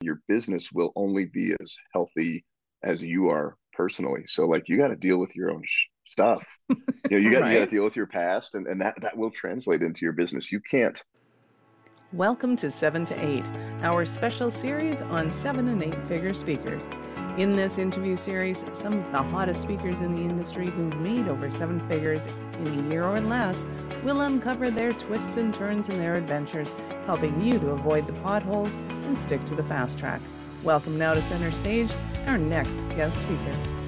your business will only be as healthy as you are personally. So like you got to deal with your own sh- stuff. You know, you got right. you got to deal with your past and, and that that will translate into your business. You can't Welcome to 7 to 8, our special series on 7 and 8 figure speakers. In this interview series, some of the hottest speakers in the industry who've made over seven figures in a year or less will uncover their twists and turns in their adventures, helping you to avoid the potholes and stick to the fast track. Welcome now to center stage, our next guest speaker.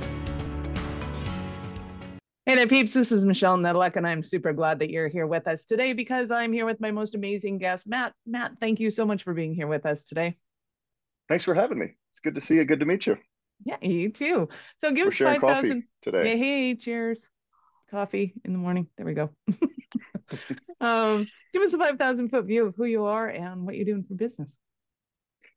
Hey there, peeps. This is Michelle Nedelec, and I'm super glad that you're here with us today because I'm here with my most amazing guest, Matt. Matt, thank you so much for being here with us today. Thanks for having me. It's good to see you. Good to meet you. Yeah, you too. So give We're us 5,000 today. Yeah, hey, cheers. Coffee in the morning. There we go. um, give us a 5,000 foot view of who you are and what you're doing for business.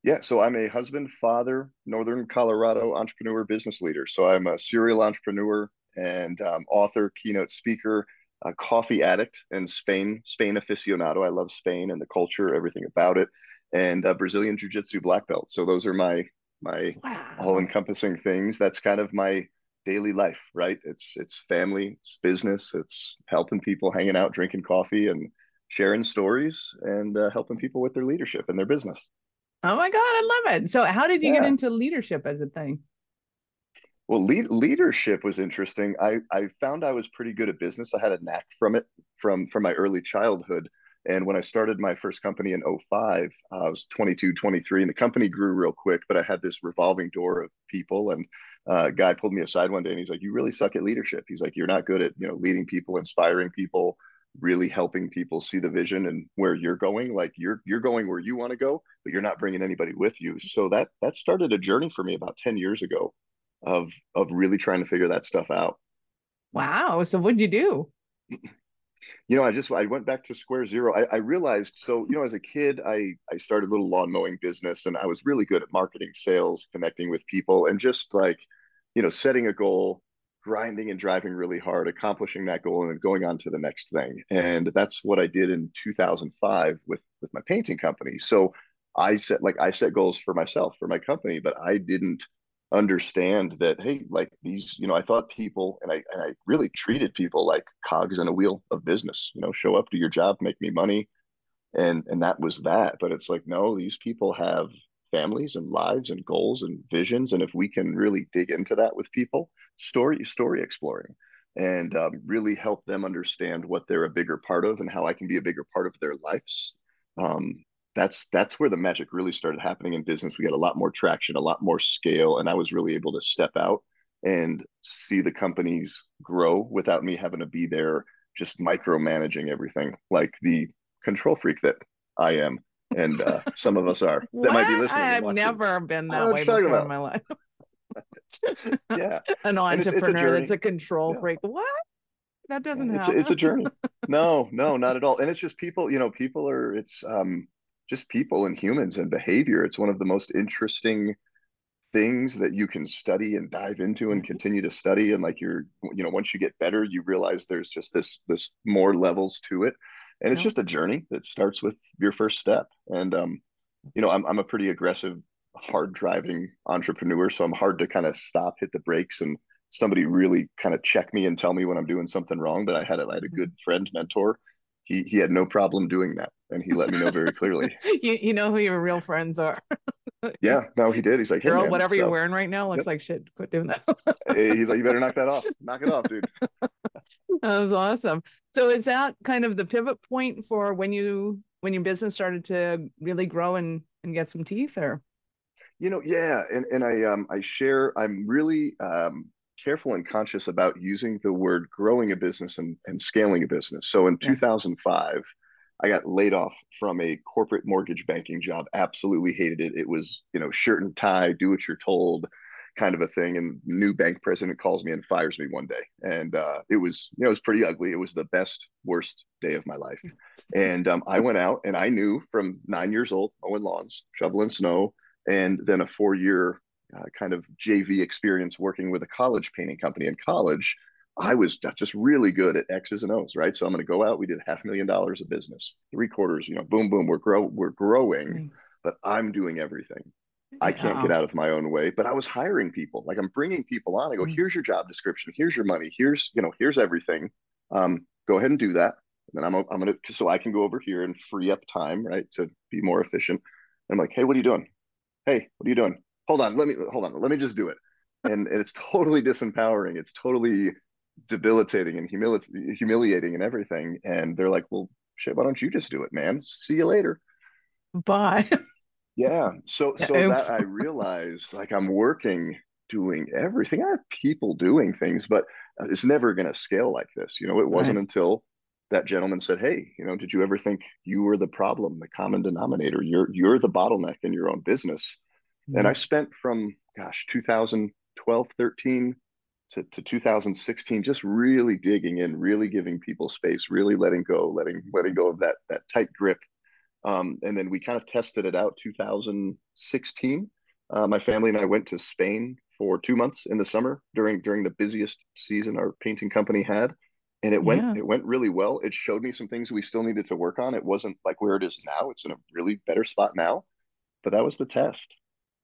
Yeah, so I'm a husband, father, Northern Colorado entrepreneur, business leader. So I'm a serial entrepreneur and um, author, keynote speaker, a coffee addict, and Spain Spain aficionado. I love Spain and the culture, everything about it, and a Brazilian Jiu Jitsu black belt. So those are my my wow. all encompassing things. That's kind of my daily life, right? It's it's family, it's business, it's helping people, hanging out, drinking coffee, and sharing stories, and uh, helping people with their leadership and their business. Oh my God, I love it. So, how did you yeah. get into leadership as a thing? Well, lead, leadership was interesting. I, I found I was pretty good at business. I had a knack from it from from my early childhood. And when I started my first company in 05, uh, I was 22, 23, and the company grew real quick, but I had this revolving door of people. And uh, a guy pulled me aside one day and he's like, You really suck at leadership. He's like, You're not good at, you know, leading people, inspiring people, really helping people see the vision and where you're going. Like you're you're going where you want to go, but you're not bringing anybody with you. So that that started a journey for me about 10 years ago of of really trying to figure that stuff out. Wow. So what'd you do? you know, I just I went back to square zero. I, I, realized so you know as a kid I I started a little lawn mowing business and I was really good at marketing, sales, connecting with people, and just like you know setting a goal, grinding and driving really hard, accomplishing that goal, and then going on to the next thing. And that's what I did in 2005 with with my painting company. So I set like I set goals for myself for my company, but I didn't understand that hey like these you know i thought people and i and i really treated people like cogs in a wheel of business you know show up to your job make me money. And and that was that. But it's like no these people have families and lives and goals and visions. And if we can really dig into that with people story story exploring and um, really help them understand what they're a bigger part of and how i can be a bigger part of their lives um, that's that's where the magic really started happening in business. We got a lot more traction, a lot more scale, and I was really able to step out and see the companies grow without me having to be there just micromanaging everything like the control freak that I am and uh, some of us are that what? might be listening. I've never been that way before about. in my life. yeah, an entrepreneur it's, it's a that's a control yeah. freak. What? That doesn't it's, happen. It's a journey. No, no, not at all. And it's just people. You know, people are. It's um just people and humans and behavior. It's one of the most interesting things that you can study and dive into and mm-hmm. continue to study and like you're you know once you get better you realize there's just this this more levels to it and it's just a journey that starts with your first step and um you know I'm I'm a pretty aggressive hard driving entrepreneur so I'm hard to kind of stop hit the brakes and somebody really kind of check me and tell me when I'm doing something wrong but I had a, I had a mm-hmm. good friend mentor he he had no problem doing that. And he let me know very clearly. You, you know who your real friends are. Yeah no he did. He's like hey, girl man, whatever so, you're wearing right now. Looks yep. like shit quit doing that. He's like you better knock that off. Knock it off dude. That was awesome. So is that kind of the pivot point for when you when your business started to really grow and and get some teeth or? You know yeah and and i um i share i'm really um careful and conscious about using the word growing a business and, and scaling a business. So in yes. 2005, I got laid off from a corporate mortgage banking job. Absolutely hated it. It was, you know, shirt and tie, do what you're told kind of a thing. And new bank president calls me and fires me one day. And uh, it was, you know, it was pretty ugly. It was the best, worst day of my life. And um, I went out and I knew from nine years old, mowing lawns, shoveling snow, and then a four year uh, kind of JV experience working with a college painting company in college, I was just really good at X's and O's, right? So I'm going to go out. We did half a million dollars of business, three quarters, you know, boom, boom. We're grow, we're growing, but I'm doing everything. I can't get out of my own way. But I was hiring people. Like I'm bringing people on. I go, mm-hmm. here's your job description. Here's your money. Here's you know, here's everything. Um, go ahead and do that. And then I'm I'm gonna so I can go over here and free up time, right, to be more efficient. And I'm like, hey, what are you doing? Hey, what are you doing? Hold on, let me hold on. Let me just do it. And, and it's totally disempowering. It's totally debilitating and humili- humiliating and everything. And they're like, well, shit, why don't you just do it, man? See you later. Bye. yeah. So so that I realized like I'm working doing everything. I have people doing things, but it's never going to scale like this. You know, it wasn't right. until that gentleman said, "Hey, you know, did you ever think you were the problem, the common denominator? You're you're the bottleneck in your own business." Mm-hmm. And I spent from gosh, 2012, 13 to, to 2016 just really digging in, really giving people space, really letting go, letting letting go of that that tight grip um, and then we kind of tested it out 2016. Uh, my family and I went to Spain for two months in the summer during during the busiest season our painting company had, and it went yeah. it went really well. It showed me some things we still needed to work on. It wasn't like where it is now. It's in a really better spot now, but that was the test.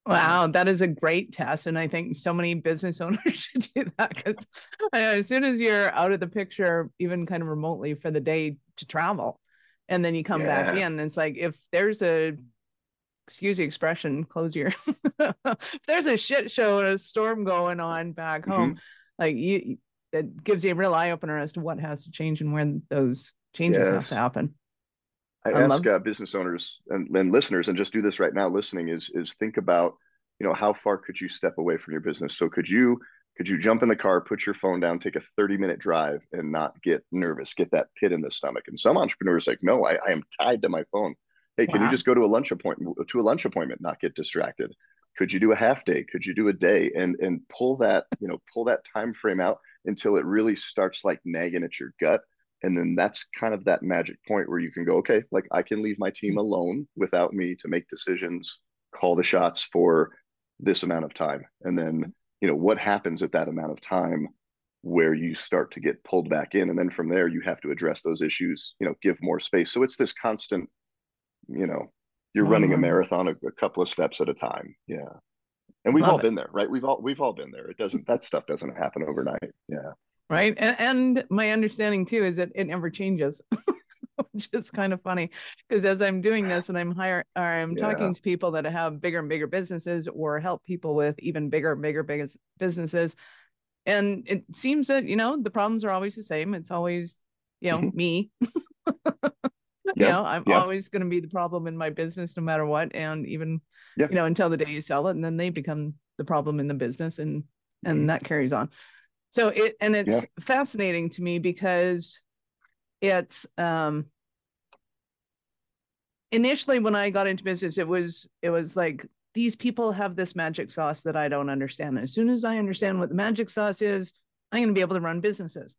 Wow, that is a great test. And I think so many business owners should do that because as soon as you're out of the picture, even kind of remotely for the day to travel, and then you come yeah. back in. it's like if there's a excuse the expression, close your if there's a shit show and a storm going on back mm-hmm. home, like you it gives you a real eye opener as to what has to change and when those changes yes. have to happen. I, I ask uh, business owners and, and listeners, and just do this right now, listening is is think about, you know, how far could you step away from your business? So could you could you jump in the car, put your phone down, take a 30 minute drive and not get nervous, get that pit in the stomach? And some entrepreneurs like, no, I, I am tied to my phone. Hey, can you just go to a lunch appointment to a lunch appointment, not get distracted? Could you do a half day? Could you do a day and and pull that, you know, pull that time frame out until it really starts like nagging at your gut? And then that's kind of that magic point where you can go, okay, like I can leave my team alone without me to make decisions, call the shots for this amount of time. And then you know what happens at that amount of time where you start to get pulled back in? And then from there you have to address those issues you know give more space. So it's this constant you know you're mm-hmm. running a marathon a, a, couple of steps at a time. Yeah. And we've Love all it. been there right? We've all we've all been there. It doesn't that stuff doesn't happen overnight. Yeah right and, and my understanding too is that it never changes which is kind of funny because as I'm doing this and I'm hire or I'm yeah. talking to people that have bigger and bigger businesses or help people with even bigger, and bigger, biggest businesses. And it seems that, you know, the problems are always the same. It's always, you know, mm-hmm. me. you know, I'm yeah. always going to be the problem in my business no matter what. And even, yeah. you know, until the day you sell it and then they become the problem in the business and and mm-hmm. that carries on. So it and it's fascinating to me because it's um initially when I got into business, it was it was like these people have this magic sauce that I don't understand. And as soon as I understand what the magic sauce is, I'm going to be able to run businesses.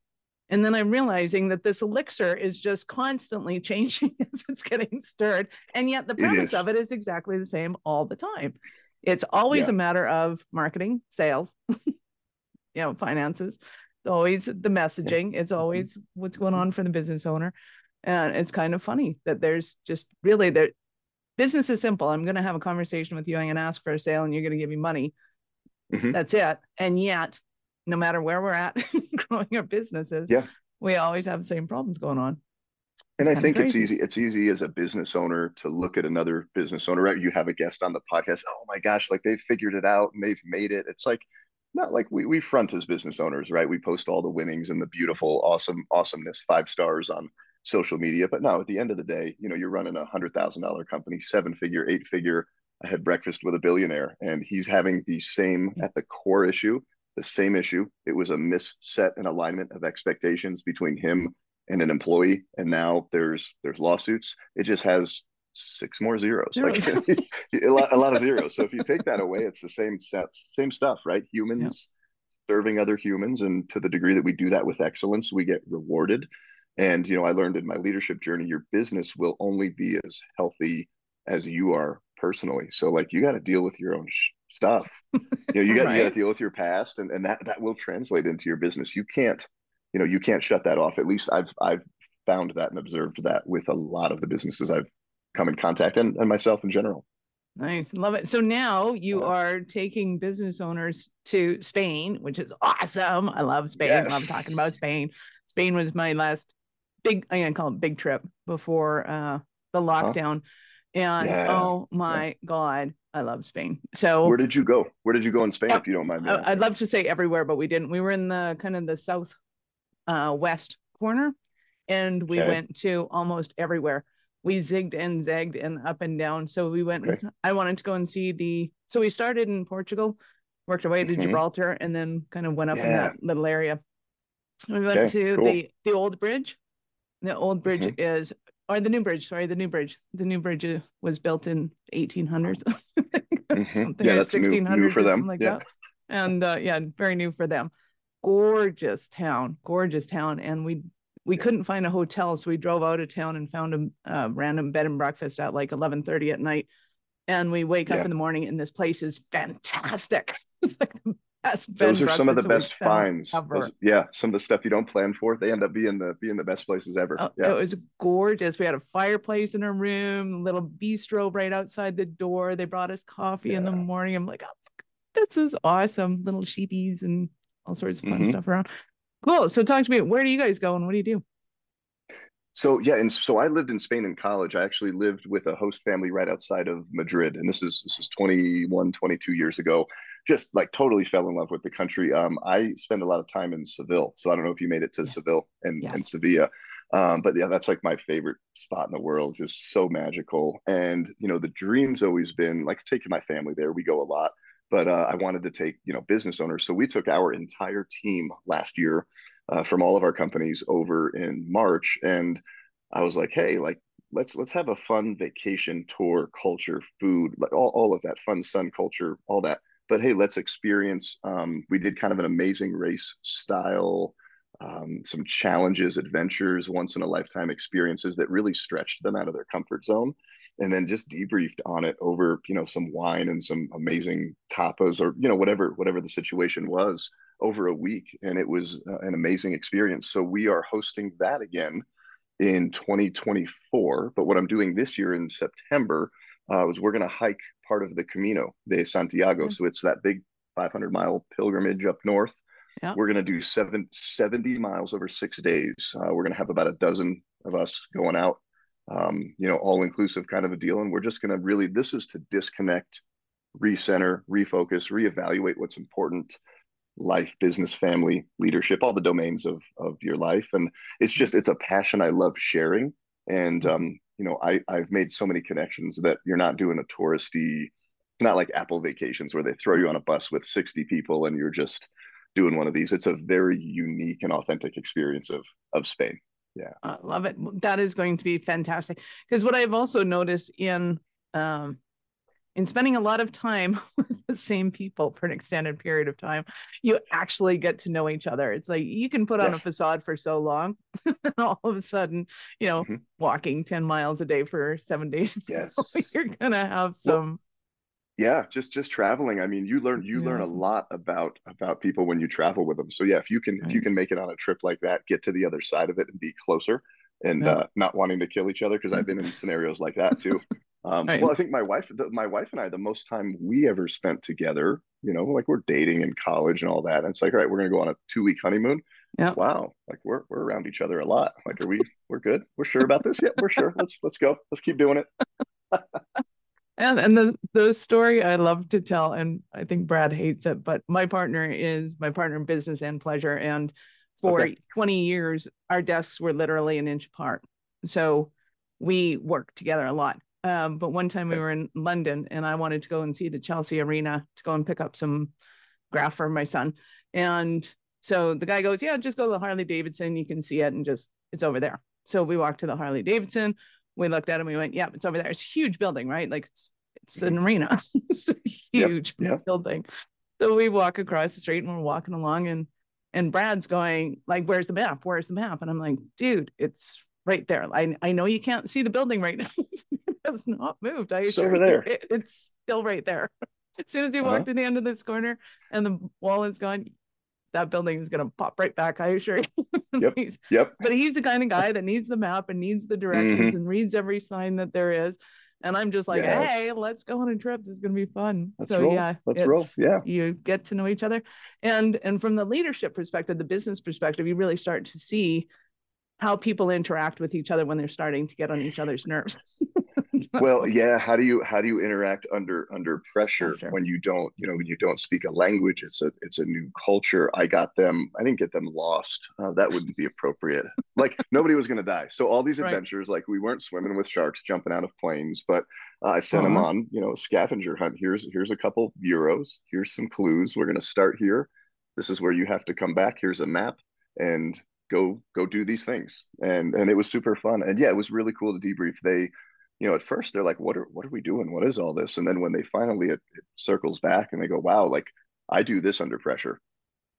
And then I'm realizing that this elixir is just constantly changing as it's getting stirred. And yet the premise of it is exactly the same all the time. It's always yeah. a matter of marketing, sales, you know, finances. It's always the messaging. It's always what's going on for the business owner. And it's kind of funny that there's just really there business is simple. I'm going to have a conversation with you. I'm going to ask for a sale and you're going to give me money. Mm-hmm. That's it. And yet, no matter where we're at growing our businesses, yeah. we always have the same problems going on. And I think it's easy. It's easy as a business owner to look at another business owner. Right? You have a guest on the podcast. Oh my gosh, like they've figured it out and they've made it. It's like not like we we front as business owners, right? We post all the winnings and the beautiful, awesome, awesomeness, five stars on social media. But no, at the end of the day, you know, you're running a hundred thousand dollar company, seven figure, eight figure. I had breakfast with a billionaire, and he's having the same at the core issue, the same issue. It was a misset and alignment of expectations between him and an employee, and now there's there's lawsuits. It just has six more zeros, like a, lot, a lot of zeros. So if you take that away, it's the same sets, same stuff, right? Humans yeah. serving other humans, and to the degree that we do that with excellence, we get rewarded. And you know, I learned in my leadership journey, your business will only be as healthy as you are personally. So like, you got to deal with your own sh- stuff. You know, you got right. you got to deal with your past, and and that that will translate into your business. You can't, you know, you can't shut that off. At least I've I've found that and observed that with a lot of the businesses I've come in contact and, and myself in general. Nice. Love it. So now you are taking business owners to Spain, which is awesome. I love Spain. Yes. I love talking about Spain. Spain was my last big, I'm going to call it big trip before uh, the lockdown. Huh? And yeah. oh my yeah. God, I love Spain. So where did you go? Where did you go in Spain, uh, if you don't mind me? I'd love to say everywhere, but we didn't. We were in the kind of the south uh, west corner and we okay. went to almost everywhere we zigged and zagged and up and down. So we went, okay. I wanted to go and see the, so we started in Portugal, worked our way to mm-hmm. Gibraltar, and then kind of went up yeah. in that little area. We went okay, to cool. the, the old bridge. The old bridge mm-hmm. is, or the new bridge, sorry, the new bridge. The new bridge uh, was built in 1800s. mm-hmm. Something yeah, that's 1600s new, new for them. Like yeah. That. And uh, yeah, very new for them. Gorgeous town, gorgeous town. And we we couldn't find a hotel, so we drove out of town and found a uh, random bed and breakfast at like eleven thirty at night. And we wake yeah. up in the morning, and this place is fantastic. it's like the best. Those are some of the best finds. Those, yeah, some of the stuff you don't plan for, they end up being the being the best places ever. Oh, yeah. It was gorgeous. We had a fireplace in our room, little bistro right outside the door. They brought us coffee yeah. in the morning. I'm like, oh, this is awesome. Little sheepies and all sorts of fun mm-hmm. stuff around. Cool. So talk to me. Where do you guys go and what do you do? So yeah, and so I lived in Spain in college. I actually lived with a host family right outside of Madrid, and this is this is 21, 22 years ago. Just like totally fell in love with the country. Um, I spend a lot of time in Seville, so I don't know if you made it to yeah. Seville and, yes. and Sevilla, um, but yeah, that's like my favorite spot in the world. Just so magical, and you know the dream's always been like taking my family there. We go a lot, but uh, I wanted to take you know business owners. So we took our entire team last year uh, from all of our companies over in March, and I was like, hey, like let's let's have a fun vacation tour, culture, food, like all all of that fun sun culture, all that. But hey, let's experience. Um, we did kind of an amazing race style. Um, some challenges, adventures, once in a lifetime experiences that really stretched them out of their comfort zone and then just debriefed on it over you know some wine and some amazing tapas or you know whatever whatever the situation was over a week. And it was uh, an amazing experience. So we are hosting that again in 2024 but what i'm doing this year in september uh, was we're going to hike part of the camino de santiago. Mm-hmm. so it's that big 500 mile pilgrimage up north. Yeah. we're going to do seven, 70 miles over six days. Uh, we're going to have about a dozen of us going out um, you know, all inclusive kind of a deal. And we're just going to really, this is to disconnect, recenter, refocus, reevaluate what's important life, business, family, leadership, all the domains of, of your life. And it's just, it's a passion I love sharing. And, um, you know, I, I've made so many connections that you're not doing a touristy, it's not like Apple vacations where they throw you on a bus with 60 people and you're just doing one of these. It's a very unique and authentic experience of, of Spain yeah. I love it. That is going to be fantastic. Because what i've also noticed in um in spending a lot of time with the same people for an extended period of time you actually get to know each other. It's like you can put yes. on a facade for so long and all of a sudden you know mm-hmm. walking 10 miles a day for seven days yes. you're gonna have some yeah just just traveling i mean you learn you yeah. learn a lot about about people when you travel with them so yeah if you can right. if you can make it on a trip like that get to the other side of it and be closer and yeah. uh, not wanting to kill each other because i've been in scenarios like that too um, right. well i think my wife the, my wife and i the most time we ever spent together you know like we're dating in college and all that and it's like all right we're gonna go on a two week honeymoon yeah wow like we're, we're around each other a lot like are we we're good we're sure about this yeah we're sure let's let's go let's keep doing it and and the the story I love to tell, and I think Brad hates it, but my partner is my partner in business and pleasure, and for okay. 20 years our desks were literally an inch apart, so we worked together a lot. Um, but one time we were in London, and I wanted to go and see the Chelsea Arena to go and pick up some graph for my son, and so the guy goes, "Yeah, just go to the Harley Davidson. You can see it, and just it's over there." So we walked to the Harley Davidson we looked at it and we went, yeah, it's over there. It's a huge building, right? Like it's, it's an arena. it's a huge yep, yep. building. So we walk across the street and we're walking along and and Brad's going, like, where's the map? Where's the map? And I'm like, dude, it's right there. I I know you can't see the building right now. it has not moved. I it's over there. It, it's still right there. As soon as you uh-huh. walk to the end of this corner and the wall is gone, that building is going to pop right back. I assure you. Yep. yep. But he's the kind of guy that needs the map and needs the directions mm-hmm. and reads every sign that there is. And I'm just like, yes. hey, let's go on a trip. This is going to be fun. Let's so roll. yeah, let's roll. Yeah. You get to know each other. And, and from the leadership perspective, the business perspective, you really start to see how people interact with each other when they're starting to get on each other's nerves. well yeah how do you how do you interact under under pressure sure. when you don't you know when you don't speak a language? It's a it's a new culture. I got them i didn't get them lost. Uh, that wouldn't be appropriate. Like nobody was going to die. So all these adventures right. like we weren't swimming with sharks jumping out of planes but uh, i sent uh-huh. them on you know a scavenger hunt. Here's here's a couple euros. Here's some clues. We're going to start here. This is where you have to come back. Here's a map and go go do these things. And and it was super fun. And yeah it was really cool to debrief. They you know, at first they're like, what are, what are we doing? What is all this? And then when they finally, it, it circles back and they go, wow, like I do this under pressure.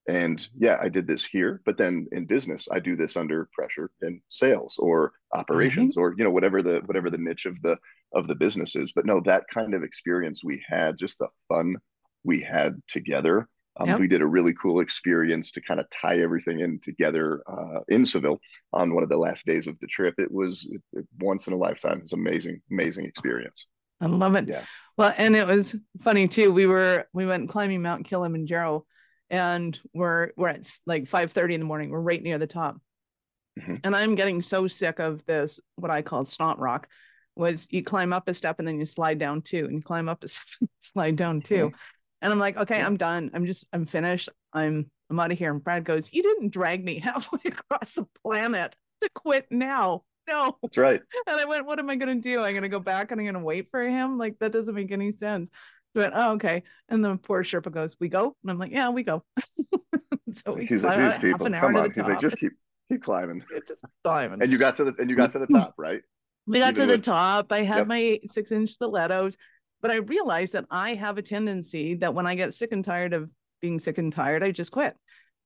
And yeah, I did this here, but then in business, I do this under pressure in sales or operations mm-hmm. or, you know, whatever the, whatever the niche of the, of the business is. But no, that kind of experience we had, just the fun we had together um, yep. We did a really cool experience to kind of tie everything in together uh, in Seville on one of the last days of the trip. It was it, it, once in a lifetime. It was amazing, amazing experience. I love it. Yeah. Well, and it was funny too. We were we went climbing Mount Kilimanjaro, and we're we're at like five thirty in the morning. We're right near the top, mm-hmm. and I'm getting so sick of this what I call snot rock. Was you climb up a step and then you slide down two, and you climb up a step, slide down 2 mm-hmm. And I'm like, okay, I'm done. I'm just, I'm finished. I'm, I'm out of here. And Brad goes, you didn't drag me halfway across the planet to quit now. No, that's right. And I went, what am I going to do? I'm going to go back and I'm going to wait for him. Like that doesn't make any sense. But oh, okay. And the poor Sherpa goes, we go. And I'm like, yeah, we go. so we he's like, these people, come on. He's like, just keep, keep climbing. just climbing. And you got to the, and you got to the top, right? We got Even to the with, top. I had yep. my six inch stilettos. But I realized that I have a tendency that when I get sick and tired of being sick and tired, I just quit.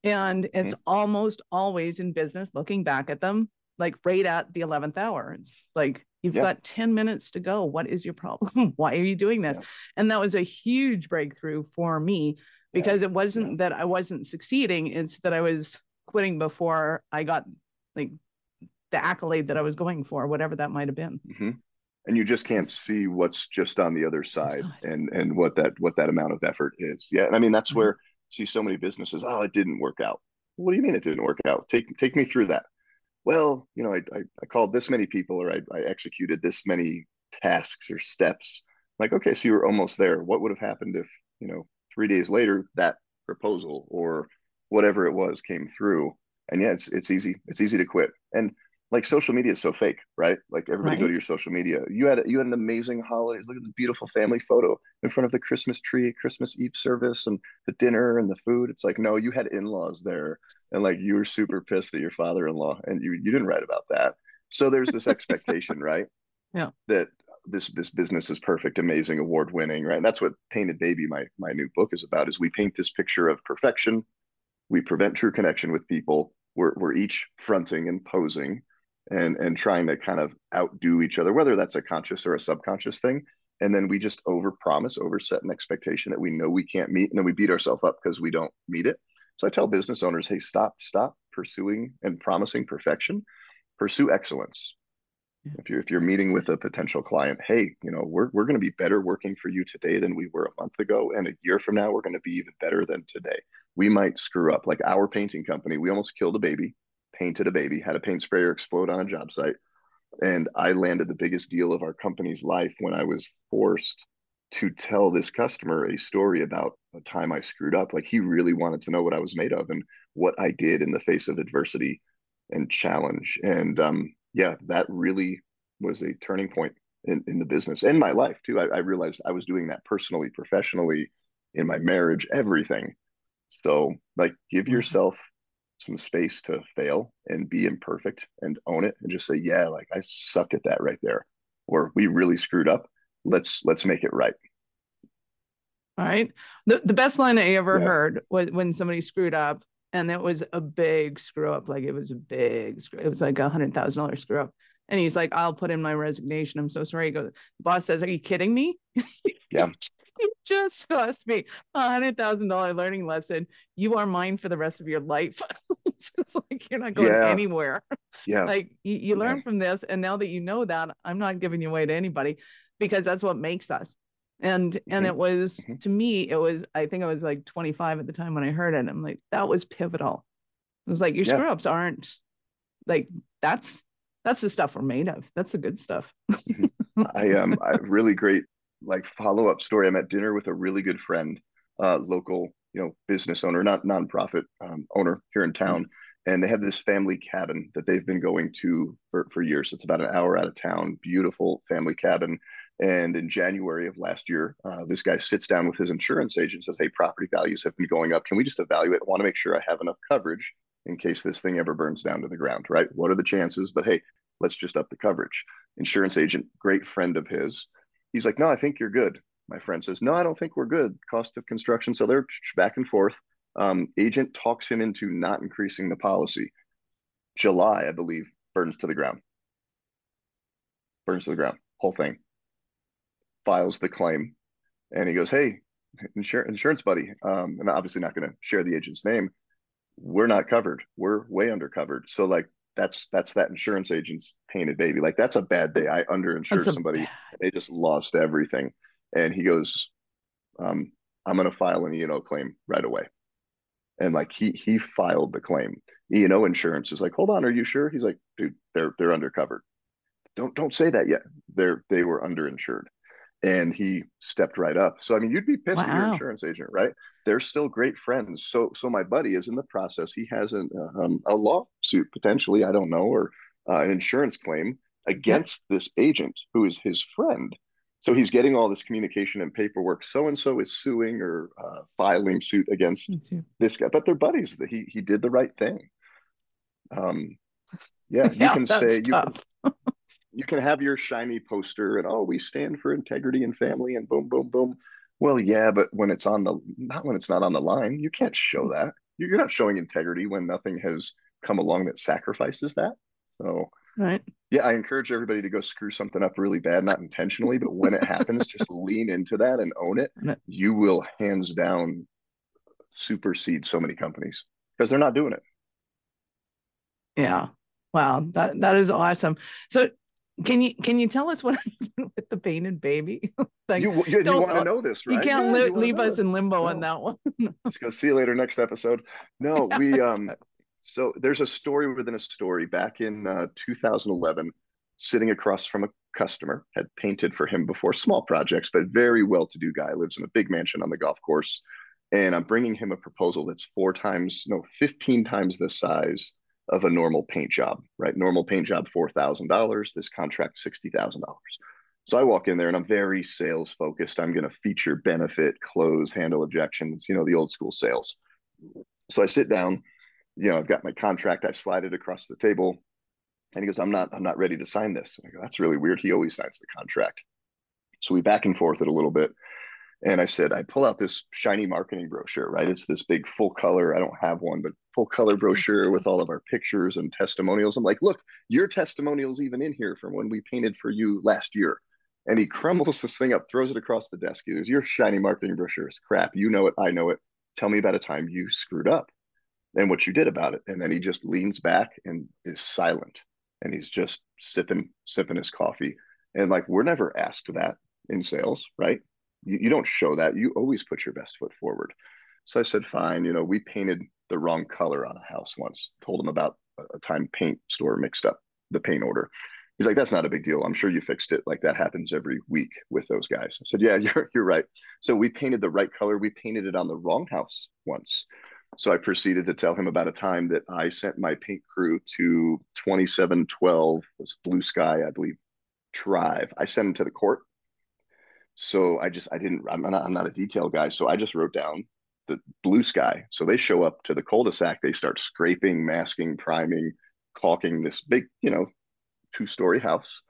And it's mm-hmm. almost always in business, looking back at them, like right at the 11th hour. It's like, you've yeah. got 10 minutes to go. What is your problem? Why are you doing this? Yeah. And that was a huge breakthrough for me because yeah. it wasn't that I wasn't succeeding, it's that I was quitting before I got like the accolade that I was going for, whatever that might have been. Mm-hmm and you just can't see what's just on the other side and and what that what that amount of effort is. Yeah and i mean that's mm-hmm. where see so many businesses oh it didn't work out. What do you mean it didn't work out? Take take me through that. Well you know i i, I called this many people or I, I executed this many tasks or steps. Like okay so you were almost there. What would have happened if you know three days later that proposal or whatever it was came through? And yeah it's it's easy it's easy to quit. And like social media is so fake, right? Like everybody right. go to your social media. You had you had an amazing holidays. Look at the beautiful family photo in front of the Christmas tree, Christmas Eve service, and the dinner and the food. It's like no, you had in laws there, and like you were super pissed at your father in law, and you you didn't write about that. So there's this expectation, right? Yeah. That this this business is perfect, amazing, award winning, right? And that's what Painted Baby, my my new book, is about. Is we paint this picture of perfection, we prevent true connection with people. We're we're each fronting and posing and and trying to kind of outdo each other whether that's a conscious or a subconscious thing. And then we just over promise over set an expectation that we know we can't meet and then we beat ourselves up because we don't meet it. So i tell business owners hey stop stop pursuing and promising perfection. Pursue excellence. If you're if you're meeting with a potential client hey you know we're, we're going to be better working for you today than we were a month ago and a year from now we're going to be even better than today. We might screw up. Like our painting company we almost killed a baby painted a baby, had a paint sprayer explode on a job site. And I landed the biggest deal of our company's life when I was forced to tell this customer a story about a time I screwed up. Like he really wanted to know what I was made of and what I did in the face of adversity and challenge. And um, yeah, that really was a turning point in, in the business and my life too. I, I realized I was doing that personally, professionally, in my marriage, everything. So like give mm-hmm. yourself some space to fail and be imperfect and own it and just say yeah like i sucked at that right there. Or we really screwed up. Let's let's make it right. All right? The, the best line i ever yeah. heard was when somebody screwed up and it was a big screw up like it was a big screw it was like a hundred thousand dollar screw up. And he's like i'll put in my resignation. I'm so sorry. He goes the boss says are you kidding me yeah you just cost me a hundred thousand dollar learning lesson. You are mine for the rest of your life. it's like you're not going yeah. anywhere. Yeah. Like you, you learn yeah. from this. And now that you know that, I'm not giving you away to anybody. because that's what makes us. And and mm-hmm. it was mm-hmm. to me, it was I think I was like 25 at the time when I heard it. I'm like, that was pivotal. It was like your yeah. screw ups aren't like that's that's the stuff we're made of. That's the good stuff. Mm-hmm. I um I really great like follow up story. I'm at dinner with a really good friend, uh, local you know business owner, not nonprofit um, owner here in town, mm-hmm. and they have this family cabin that they've been going to for for years. It's about an hour out of town. Beautiful family cabin. And in January of last year, uh, this guy sits down with his insurance agent, says, "Hey, property values have been going up. Can we just evaluate? I want to make sure I have enough coverage in case this thing ever burns down to the ground, right? What are the chances? But hey, let's just up the coverage. Insurance agent, great friend of his. He's like, no, I think you're good. My friend says, no, I don't think we're good. Cost of construction. So they're back and forth. Um, agent talks him into not increasing the policy. July, I believe, burns to the ground. Burns to the ground, whole thing. Files the claim. And he goes, hey, insur- insurance buddy. Um, I'm obviously not going to share the agent's name we're not covered. We're way undercovered. So like that's that's that insurance agent's painted baby. Like that's a bad day. I underinsured somebody. Bad... They just lost everything. And he goes, um, I'm gonna file an E&O claim right away. And like he he filed the claim. E&O insurance is like, hold on, are you sure? He's like, dude, they're they're undercovered. Don't don't say that yet. They're they were underinsured and he stepped right up. So I mean, you'd be pissed wow. at your insurance agent, right? They're still great friends. So so my buddy is in the process. He has an, um, a lawsuit potentially, I don't know, or uh, an insurance claim against yep. this agent who is his friend. So he's getting all this communication and paperwork. So and so is suing or uh, filing suit against this guy, but they're buddies. That he he did the right thing. Um, yeah, you can say tough. you you can have your shiny poster and oh we stand for integrity and family and boom boom boom. Well yeah but when it's on the not when it's not on the line you can't show mm-hmm. that. You're not showing integrity when nothing has come along that sacrifices that. So right. yeah i encourage everybody to go screw something up really bad not intentionally but when it happens just lean into that and own it. You will hands down supersede so many companies because they're not doing it. Yeah wow that that is awesome so can you can you tell us what happened with the painted baby? like, you you, you want to know this, right? You can't yeah, li- you leave us in limbo no. on that one. Just go see you later next episode. No, yeah, we um so there's a story within a story back in uh, 2011 sitting across from a customer had painted for him before small projects but very well-to-do guy lives in a big mansion on the golf course and i'm bringing him a proposal that's four times no 15 times the size of a normal paint job, right? Normal paint job, $4,000. This contract, $60,000. So I walk in there and I'm very sales focused. I'm going to feature, benefit, close, handle objections, you know, the old school sales. So I sit down, you know, I've got my contract. I slide it across the table. And he goes, I'm not, I'm not ready to sign this. And I go, that's really weird. He always signs the contract. So we back and forth it a little bit. And I said, I pull out this shiny marketing brochure, right? It's this big full color. I don't have one, but full color mm-hmm. brochure with all of our pictures and testimonials. I'm like, look, your testimonial's even in here from when we painted for you last year. And he crumbles this thing up, throws it across the desk. He goes, Your shiny marketing brochure is crap. You know it. I know it. Tell me about a time you screwed up and what you did about it. And then he just leans back and is silent. And he's just sipping, sipping his coffee. And like, we're never asked that in sales, right? You, you don't show that. You always put your best foot forward. So I said, fine. You know, we painted the wrong color on a house once. Told him about a time paint store mixed up the paint order. He's like, that's not a big deal. I'm sure you fixed it. Like that happens every week with those guys. I said, yeah, you're you're right. So we painted the right color. We painted it on the wrong house once. So I proceeded to tell him about a time that I sent my paint crew to 2712 was Blue Sky, I believe, Drive. I sent him to the court so I just I didn't I'm not I'm not a detail guy, so I just wrote down the blue sky. So they show up to the cul-de-sac, they start scraping, masking, priming, caulking this big, you know, two-story house.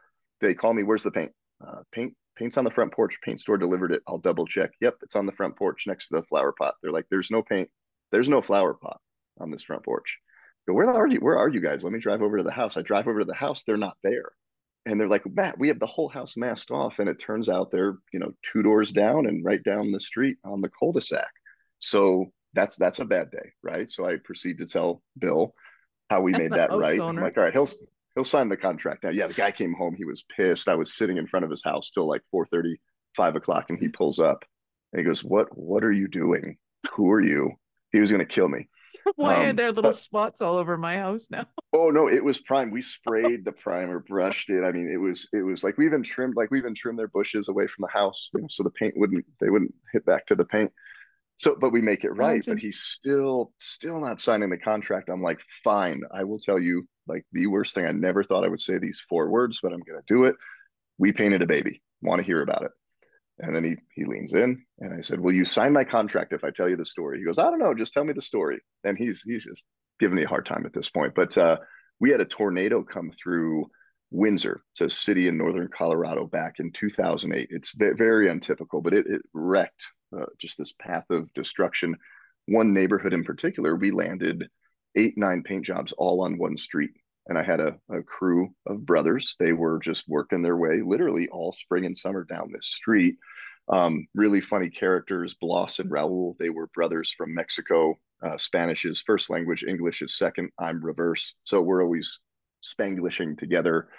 They call me, "Where's the paint?" Uh, paint paint's on the front porch. Paint store delivered it. I'll double check. Yep, it's on the front porch next to the flower pot. They're like, "There's no paint. There's no flower pot on this front porch." go, where are you? Where are you guys? Let me drive over to the house. I drive over to the house. They're not there and they're like, Matt, we have the whole house masked off. And it turns out they're, you know, two doors down and right down the street on the cul-de-sac. So that's that's a bad day, right? So I proceed to tell Bill how we made that right. I'm like, all right, he'll he'll sign the contract now. Yeah, the guy came home. He was pissed. I was sitting in front of his house till like 4 30, 5 o'clock, and he pulls up and he goes, What what are you doing? Who are you? He was gonna kill me. Why um, are there little but, spots all over my house now? Oh no, it was prime. We sprayed the primer, brushed it. I mean, it was it was like we even trimmed like we even trimmed their bushes away from the house, you know, so the paint wouldn't they wouldn't hit back to the paint. So, but we make it right. But he's still still not signing the contract. I'm like, fine, I will tell you like the worst thing. I never thought I would say these four words, but I'm gonna do it. We painted a baby. Want to hear about it? And then he he leans in and I said, Will you sign my contract if I tell you the story? He goes, I don't know, just tell me the story. And he's he's just giving me a hard time at this point. But uh, we had a tornado come through Windsor. It's a city in northern Colorado back in 2008. It's very untypical, but it, it wrecked uh, just this path of destruction. One neighborhood in particular, we landed eight, nine paint jobs all on one street. And I had a, a crew of brothers. They were just working their way literally all spring and summer down this street. Um, really funny characters, Blas and Raul. They were brothers from Mexico. Uh, Spanish is first language, English is second. I'm reverse. So we're always spanglishing together.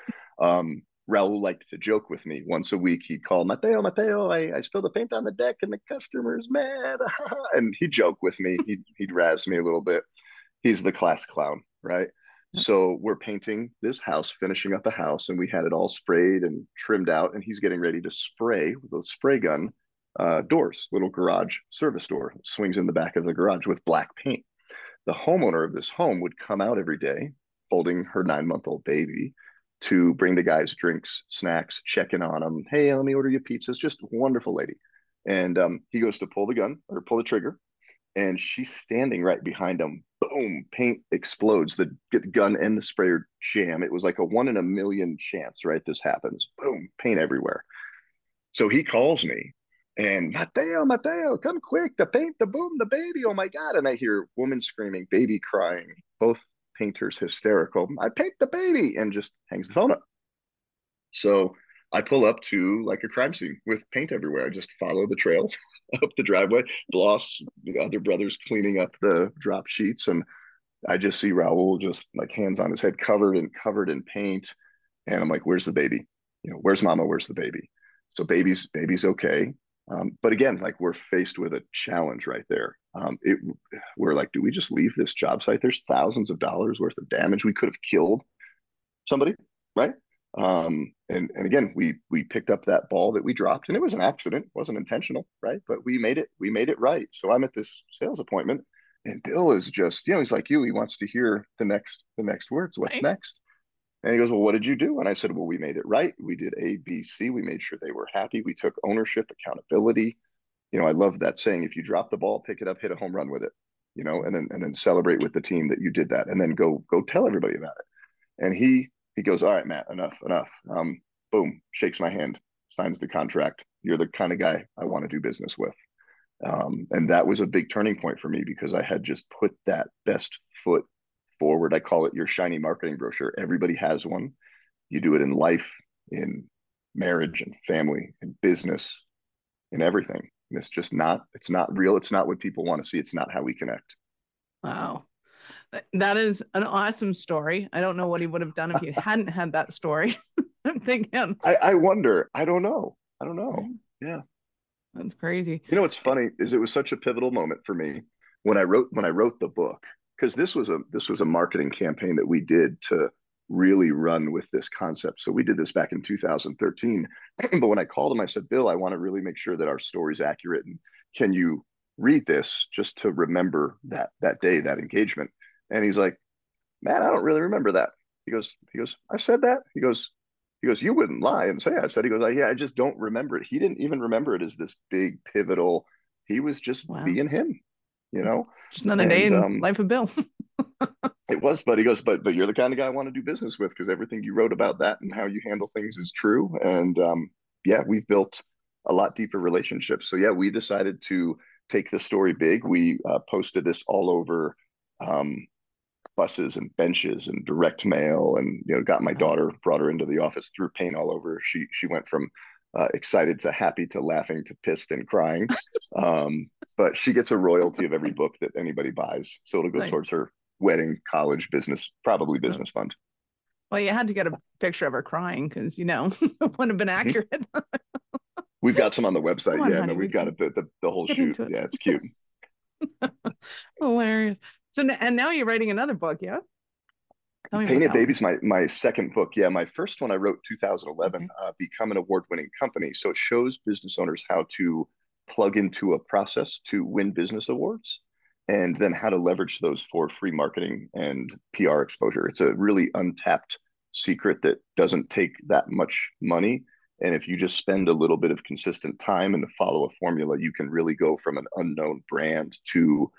Um, Raul liked to joke with me once a week. He'd call Mateo, Mateo, I, I spilled the paint on the deck and the customer's mad. and he'd joke with me. He'd, he'd razz me a little bit. He's the class clown, right? So we're painting this house, finishing up a house, and we had it all sprayed and trimmed out. And he's getting ready to spray with a spray gun uh, doors, little garage service door, swings in the back of the garage with black paint. The homeowner of this home would come out every day holding her nine month old baby to bring the guys drinks, snacks, checking on them. Hey, let me order you pizzas. Just wonderful lady. And um, he goes to pull the gun or pull the trigger, and she's standing right behind him. Boom! Paint explodes. The, the gun and the sprayer jam. It was like a one in a million chance, right? This happens. Boom! Paint everywhere. So he calls me and Mateo, Mateo, come quick! The paint, the boom, the baby! Oh my god! And I hear woman screaming, baby crying. Both painter's hysterical. I paint the baby and just hangs the phone up. So I pull up to like a crime scene with paint everywhere. I just follow the trail up the driveway. Blas, the other brothers cleaning up the drop sheets, and I just see Raul just like hands on his head, covered and covered in paint. And I'm like, "Where's the baby? You know, where's Mama? Where's the baby?" So baby's baby's okay. Um, but again, like we're faced with a challenge right there. Um, it, we're like, do we just leave this job site? There's thousands of dollars worth of damage. We could have killed somebody, right? Um, and and again, we we picked up that ball that we dropped, and it was an accident, it wasn't intentional, right? But we made it, we made it right. So I'm at this sales appointment, and Bill is just, you know, he's like you. He wants to hear the next the next words. What's right. next? And he goes, Well, what did you do? And I said, Well, we made it right. We did A, B, C. We made sure they were happy. We took ownership, accountability. You know, I love that saying, if you drop the ball, pick it up, hit a home run with it, you know, and then and then celebrate with the team that you did that. And then go go tell everybody about it. And he he goes, All right, Matt, enough, enough. Um, boom, shakes my hand, signs the contract. You're the kind of guy I want to do business with. Um, and that was a big turning point for me because I had just put that best foot forward. I call it your shiny marketing brochure. Everybody has one. You do it in life, in marriage and family and business and everything. And it's just not, it's not real. It's not what people want to see. It's not how we connect. Wow. Uh, that is an awesome story. I don't know what he would have done if you hadn't had that story. I'm thinking. I, I wonder. I don't know. I don't know. Yeah. That's crazy. You know what's funny is it was such a pivotal moment for me when I wrote when I wrote the book because this was a this was a marketing campaign that we did to really run with this concept. So we did this back in 2013. but when I called him, I said, Bill, I want to really make sure that our story's accurate. And can you read this just to remember that that day, that engagement? And he's like, Man, I don't really remember that. He goes, he goes, I said that. He goes, he goes, you wouldn't lie and say I said. He goes, yeah, I just don't remember it. He didn't even remember it as this big pivotal. He was just wow. being him you know just another and, day in um, life of bill it was but he goes but but you're the kind of guy i want to do business with because everything you wrote about that and how you handle things is true and um, yeah we've built a lot deeper relationships so yeah we decided to take the story big we uh, posted this all over um, buses and benches and direct mail and you know got my daughter brought her into the office threw paint all over she she went from uh, excited to happy to laughing to pissed and crying. Um, but she gets a royalty of every book that anybody buys, so it'll go right. towards her wedding, college, business, probably business fund. Well, you had to get a picture of her crying because you know it wouldn't have been Mm-hmm. accurate. We've got some on the website. On, yeah, honey, no, we we've got can it. The, the, the whole shoot. it. Yeah, it's cute. Hilarious. So and now you're writing another book, yeah? Tell me about Painted Babies, my my second book. Yeah, my first one I wrote 2011, Okay. uh, Become an Award-Winning Company. So it shows business owners how to plug into a process to win business awards, and then how to leverage those for free marketing and PR exposure. It's a really untapped secret that doesn't take that much money. And if you just spend a little bit of consistent time and follow a formula, you can really go from an unknown brand to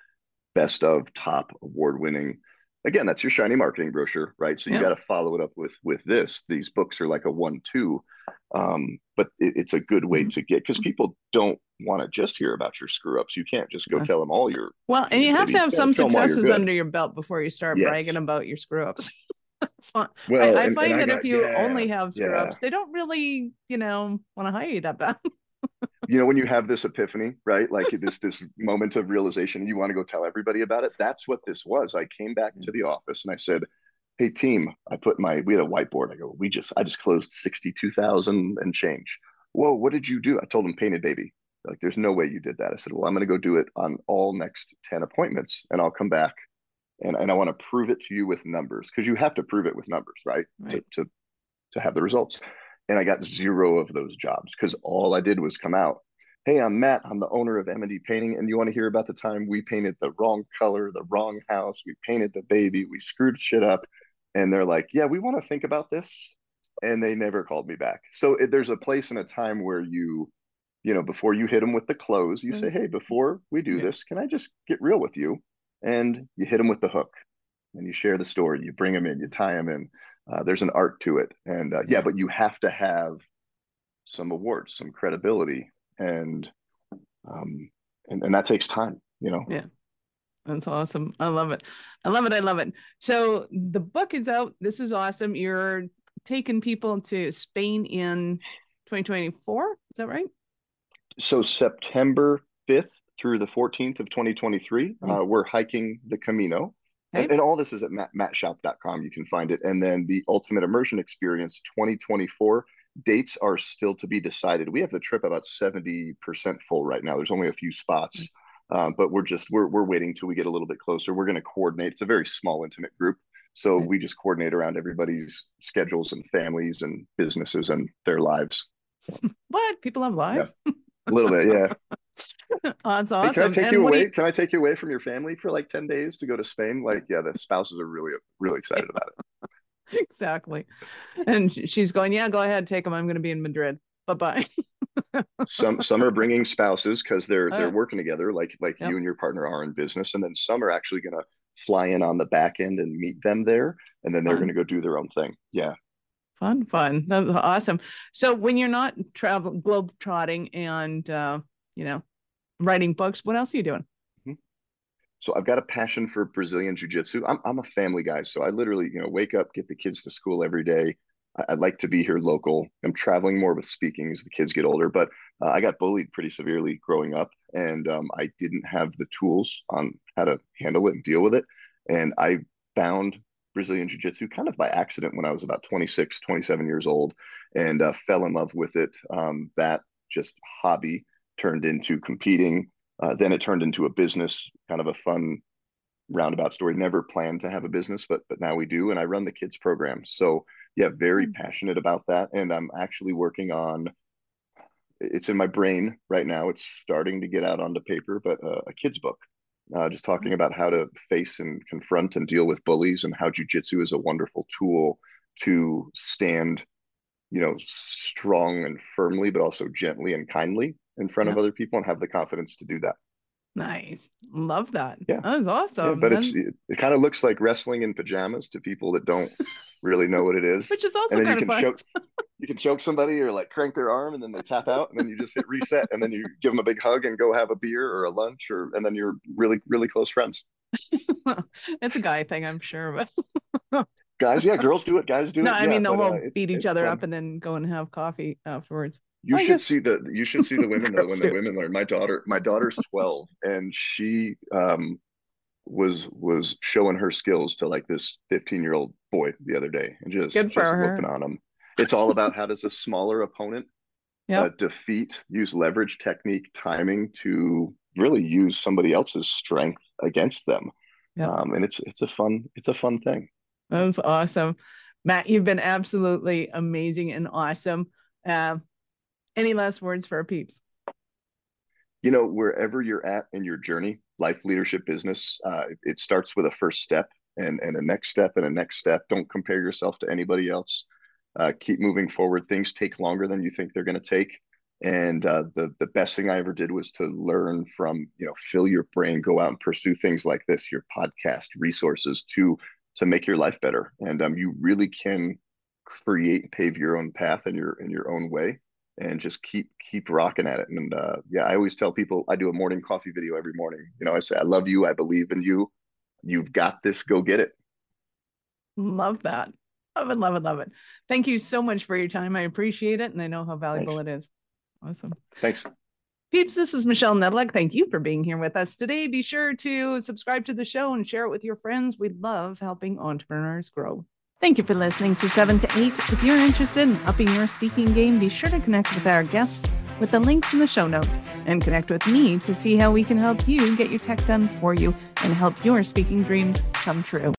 best of top award winning again that's your shiny marketing brochure right so you Yeah. got to follow it up with with this these books are like a one two um, but it, it's a good way Mhm. to get because people don't want to just hear about your screw ups you can't just go Yeah. tell them all your Well, and you have to have some show 'em why you're successes under your belt before you start Yes. bragging about your screw ups. well I, I find and I that got- if you yeah, only have screw yeah. ups, they don't really, you know, want to hire you that bad. you know when you have this epiphany right? Like this this moment of realization you want to go tell everybody about it. That's what this was. I came back to mm. the office and i said hey team i put my we had a whiteboard. I go we just i just closed 62000 and change. Whoa what did you do? I told them painted baby. Like there's no way you did that. I said well i'm going to go do it on all next 10 appointments and i'll come back and, and i want to prove it to you with numbers. Because you have to prove it with numbers right, Right. To, to to have the results and i got zero of those jobs because all i did was come out hey i'm matt i'm the owner of M&E painting and you want to hear about the time we painted the wrong color the wrong house we painted the baby we screwed shit up and they're like yeah we want to think about this and they never called me back. So it, there's a place and a time where you you know before you hit them with the close you say mm-hmm. hey before we do Yeah. this can i just get real with you? And you hit them with the hook and you share the story you bring them in you tie them in uh, there's an art to it and uh, yeah but you have to have some awards some credibility and um and, and that takes time you know Yeah. That's awesome. I love it. I love it. I love it. So the book is out. This is awesome. You're taking people to Spain in 2024. Is that right? so september 5th through the 14th of 2023 uh, we're hiking the camino and, and all this is at matt, mattshoup.com you can find it. And then the ultimate immersion experience 2024 dates are still to be decided. We have the trip about 70% full right now. There's only a few spots uh, but we're just we're, we're waiting till we get a little bit closer. We're going to coordinate. It's a very small intimate group. So Right. we just coordinate around everybody's schedules and families and businesses and their lives. What? People have lives? a little bit yeah Oh, that's Hey, awesome. can I take And you away? Can I take you away from your family for like 10 days to go to Spain? Like, yeah, the spouses are really, really excited about it. exactly. And she's going, yeah, go ahead, take them. I'm going to be in Madrid. Bye bye. Some some are bringing spouses because they're they're Uh, working together, like like Yep. you and your partner are in business, and then some are actually gonna fly in on the back end and meet them there, and then they're gonna go do their own thing. Yeah. Fun, fun. That's awesome. So when you're not travel globe trotting and uh, you know, writing books, what else are you doing? So I've got a passion for Brazilian jiu-jitsu. I'm I'm a family guy, so I literally, you know, wake up, get the kids to school every day. I, I'd like to be here local. I'm traveling more with speaking as the kids get older, but uh, I got bullied pretty severely growing up, and um, I didn't have the tools on how to handle it and deal with it. And I found Brazilian jiu-jitsu kind of by accident when I was about 26, 27 years old, and uh, fell in love with it. Um, that just hobby turned into competing. Uh, then it turned into a business, kind of a fun roundabout story. Never planned to have a business, but but now we do, and I run the kids program. So yeah, very Mm. passionate about that, and I'm actually working on. It's in my brain right now. It's starting to get out onto paper, but uh, a kids book, uh, just talking about how to face and confront and deal with bullies, and how jujitsu is a wonderful tool to stand, you know, strong and firmly, but also gently and kindly in front of other people, and have the confidence to do that. Nice. Love that. Yeah. That was Yeah, awesome. but it's it, it kind of looks like wrestling in pajamas to people that don't really know what it is. which is also and then kind you of can fun. choke you can choke somebody or like crank their arm and then they tap out and then you just hit reset and then you give them a big hug and go have a beer or a lunch or and then you're really really close friends. it's a guy thing, I'm sure. But Guys, yeah, girls do it, guys do no, it. I yeah, mean, they'll but, uh, all beat each other fun. up and then go and have coffee afterwards. You I should guess- see the you should see the women though when the women learn. My daughter, my daughter's 12 and she um was was showing her skills to like this 15 year old boy the other day and just, just whooping on him. It's all about how does a smaller opponent Yep. uh, defeat, use leverage technique, timing to really use somebody else's strength against them. Yep. Um, and it's it's a fun it's a fun thing. That was awesome. Matt, you've been absolutely amazing and awesome. Uh, any last words for our peeps? You know, wherever you're at in your journey, life, leadership, business, uh, it starts with a first step and and a next step and a next step. Don't compare yourself to anybody else. Uh, keep moving forward. Things take longer than you think they're going to take. And uh, the the best thing I ever did was to learn from you know fill your brain, go out and pursue things like this, your podcast resources to to make your life better. And um, you really can create pave your own path in your in your own way and just keep keep rocking at it and uh, yeah i always tell people i do a morning coffee video every morning you know i say i love you i believe in you you've got this go get it Love that. Love it, love it, love it. Thank you so much for your time. I appreciate it. And I know how valuable Thanks. it is. Awesome. thanks Peeps, this is Michelle Nedlick. Thank you for being here with us today. Be sure to subscribe to the show and share it with your friends. We love helping entrepreneurs grow. Thank you for listening to 7 to 8. If you're interested in upping your speaking game, be sure to connect with our guests with the links in the show notes and connect with me to see how we can help you get your tech done for you and help your speaking dreams come true.